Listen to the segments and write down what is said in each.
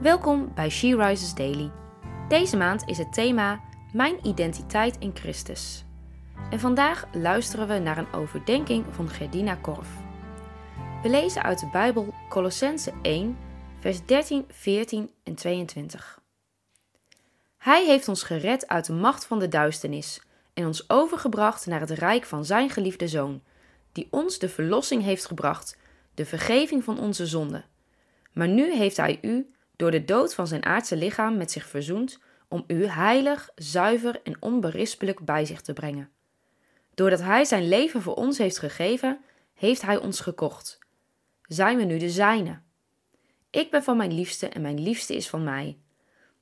Welkom bij She Rises Daily. Deze maand is het thema Mijn identiteit in Christus. En vandaag luisteren we naar een overdenking van Gerdina Korf. We lezen uit de Bijbel Colossense 1, vers 13, 14 en 22. Hij heeft ons gered uit de macht van de duisternis en ons overgebracht naar het rijk van Zijn geliefde Zoon, die ons de verlossing heeft gebracht, de vergeving van onze zonden. Maar nu heeft Hij u door de dood van zijn aardse lichaam met zich verzoend om u heilig, zuiver en onberispelijk bij zich te brengen. Doordat Hij zijn leven voor ons heeft gegeven, heeft Hij ons gekocht. Zijn we nu de Zijne? Ik ben van mijn liefste en mijn liefste is van mij.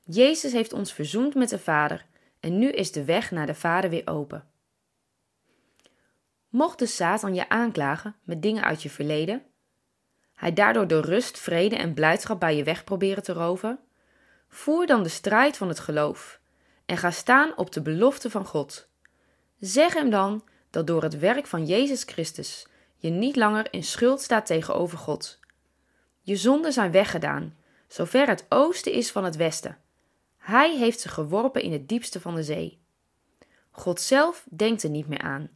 Jezus heeft ons verzoend met de Vader en nu is de weg naar de Vader weer open. Mocht de Satan je aanklagen met dingen uit je verleden, hij daardoor de rust, vrede en blijdschap bij je weg proberen te roven? Voer dan de strijd van het geloof en ga staan op de belofte van God. Zeg hem dan dat door het werk van Jezus Christus je niet langer in schuld staat tegenover God. Je zonden zijn weggedaan, zover het oosten is van het westen. Hij heeft ze geworpen in het diepste van de zee. God zelf denkt er niet meer aan.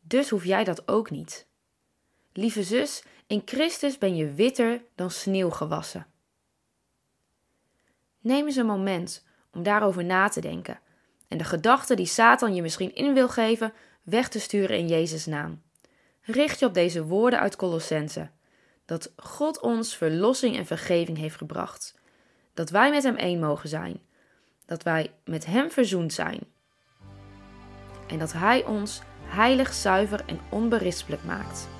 Dus hoef jij dat ook niet. Lieve zus, in Christus ben je witter dan sneeuw gewassen. Neem eens een moment om daarover na te denken en de gedachten die Satan je misschien in wil geven weg te sturen in Jezus' naam. Richt je op deze woorden uit Colossense: dat God ons verlossing en vergeving heeft gebracht, dat wij met Hem één mogen zijn, dat wij met Hem verzoend zijn en dat Hij ons heilig, zuiver en onberispelijk maakt.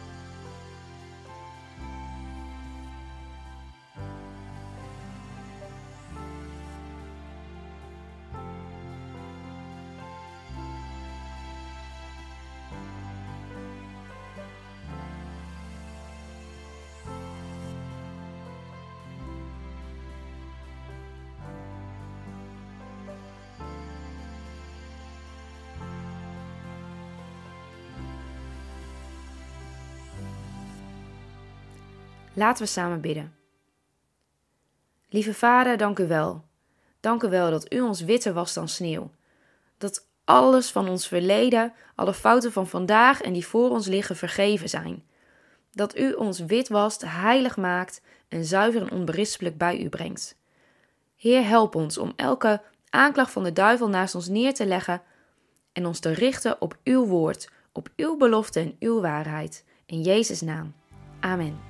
Laten we samen bidden. Lieve Vader, dank u wel. Dank u wel dat u ons witter was dan sneeuw. Dat alles van ons verleden, alle fouten van vandaag en die voor ons liggen vergeven zijn. Dat u ons wit wast, heilig maakt en zuiver en onberispelijk bij u brengt. Heer, help ons om elke aanklacht van de duivel naast ons neer te leggen en ons te richten op uw woord, op uw belofte en uw waarheid. In Jezus' naam. Amen.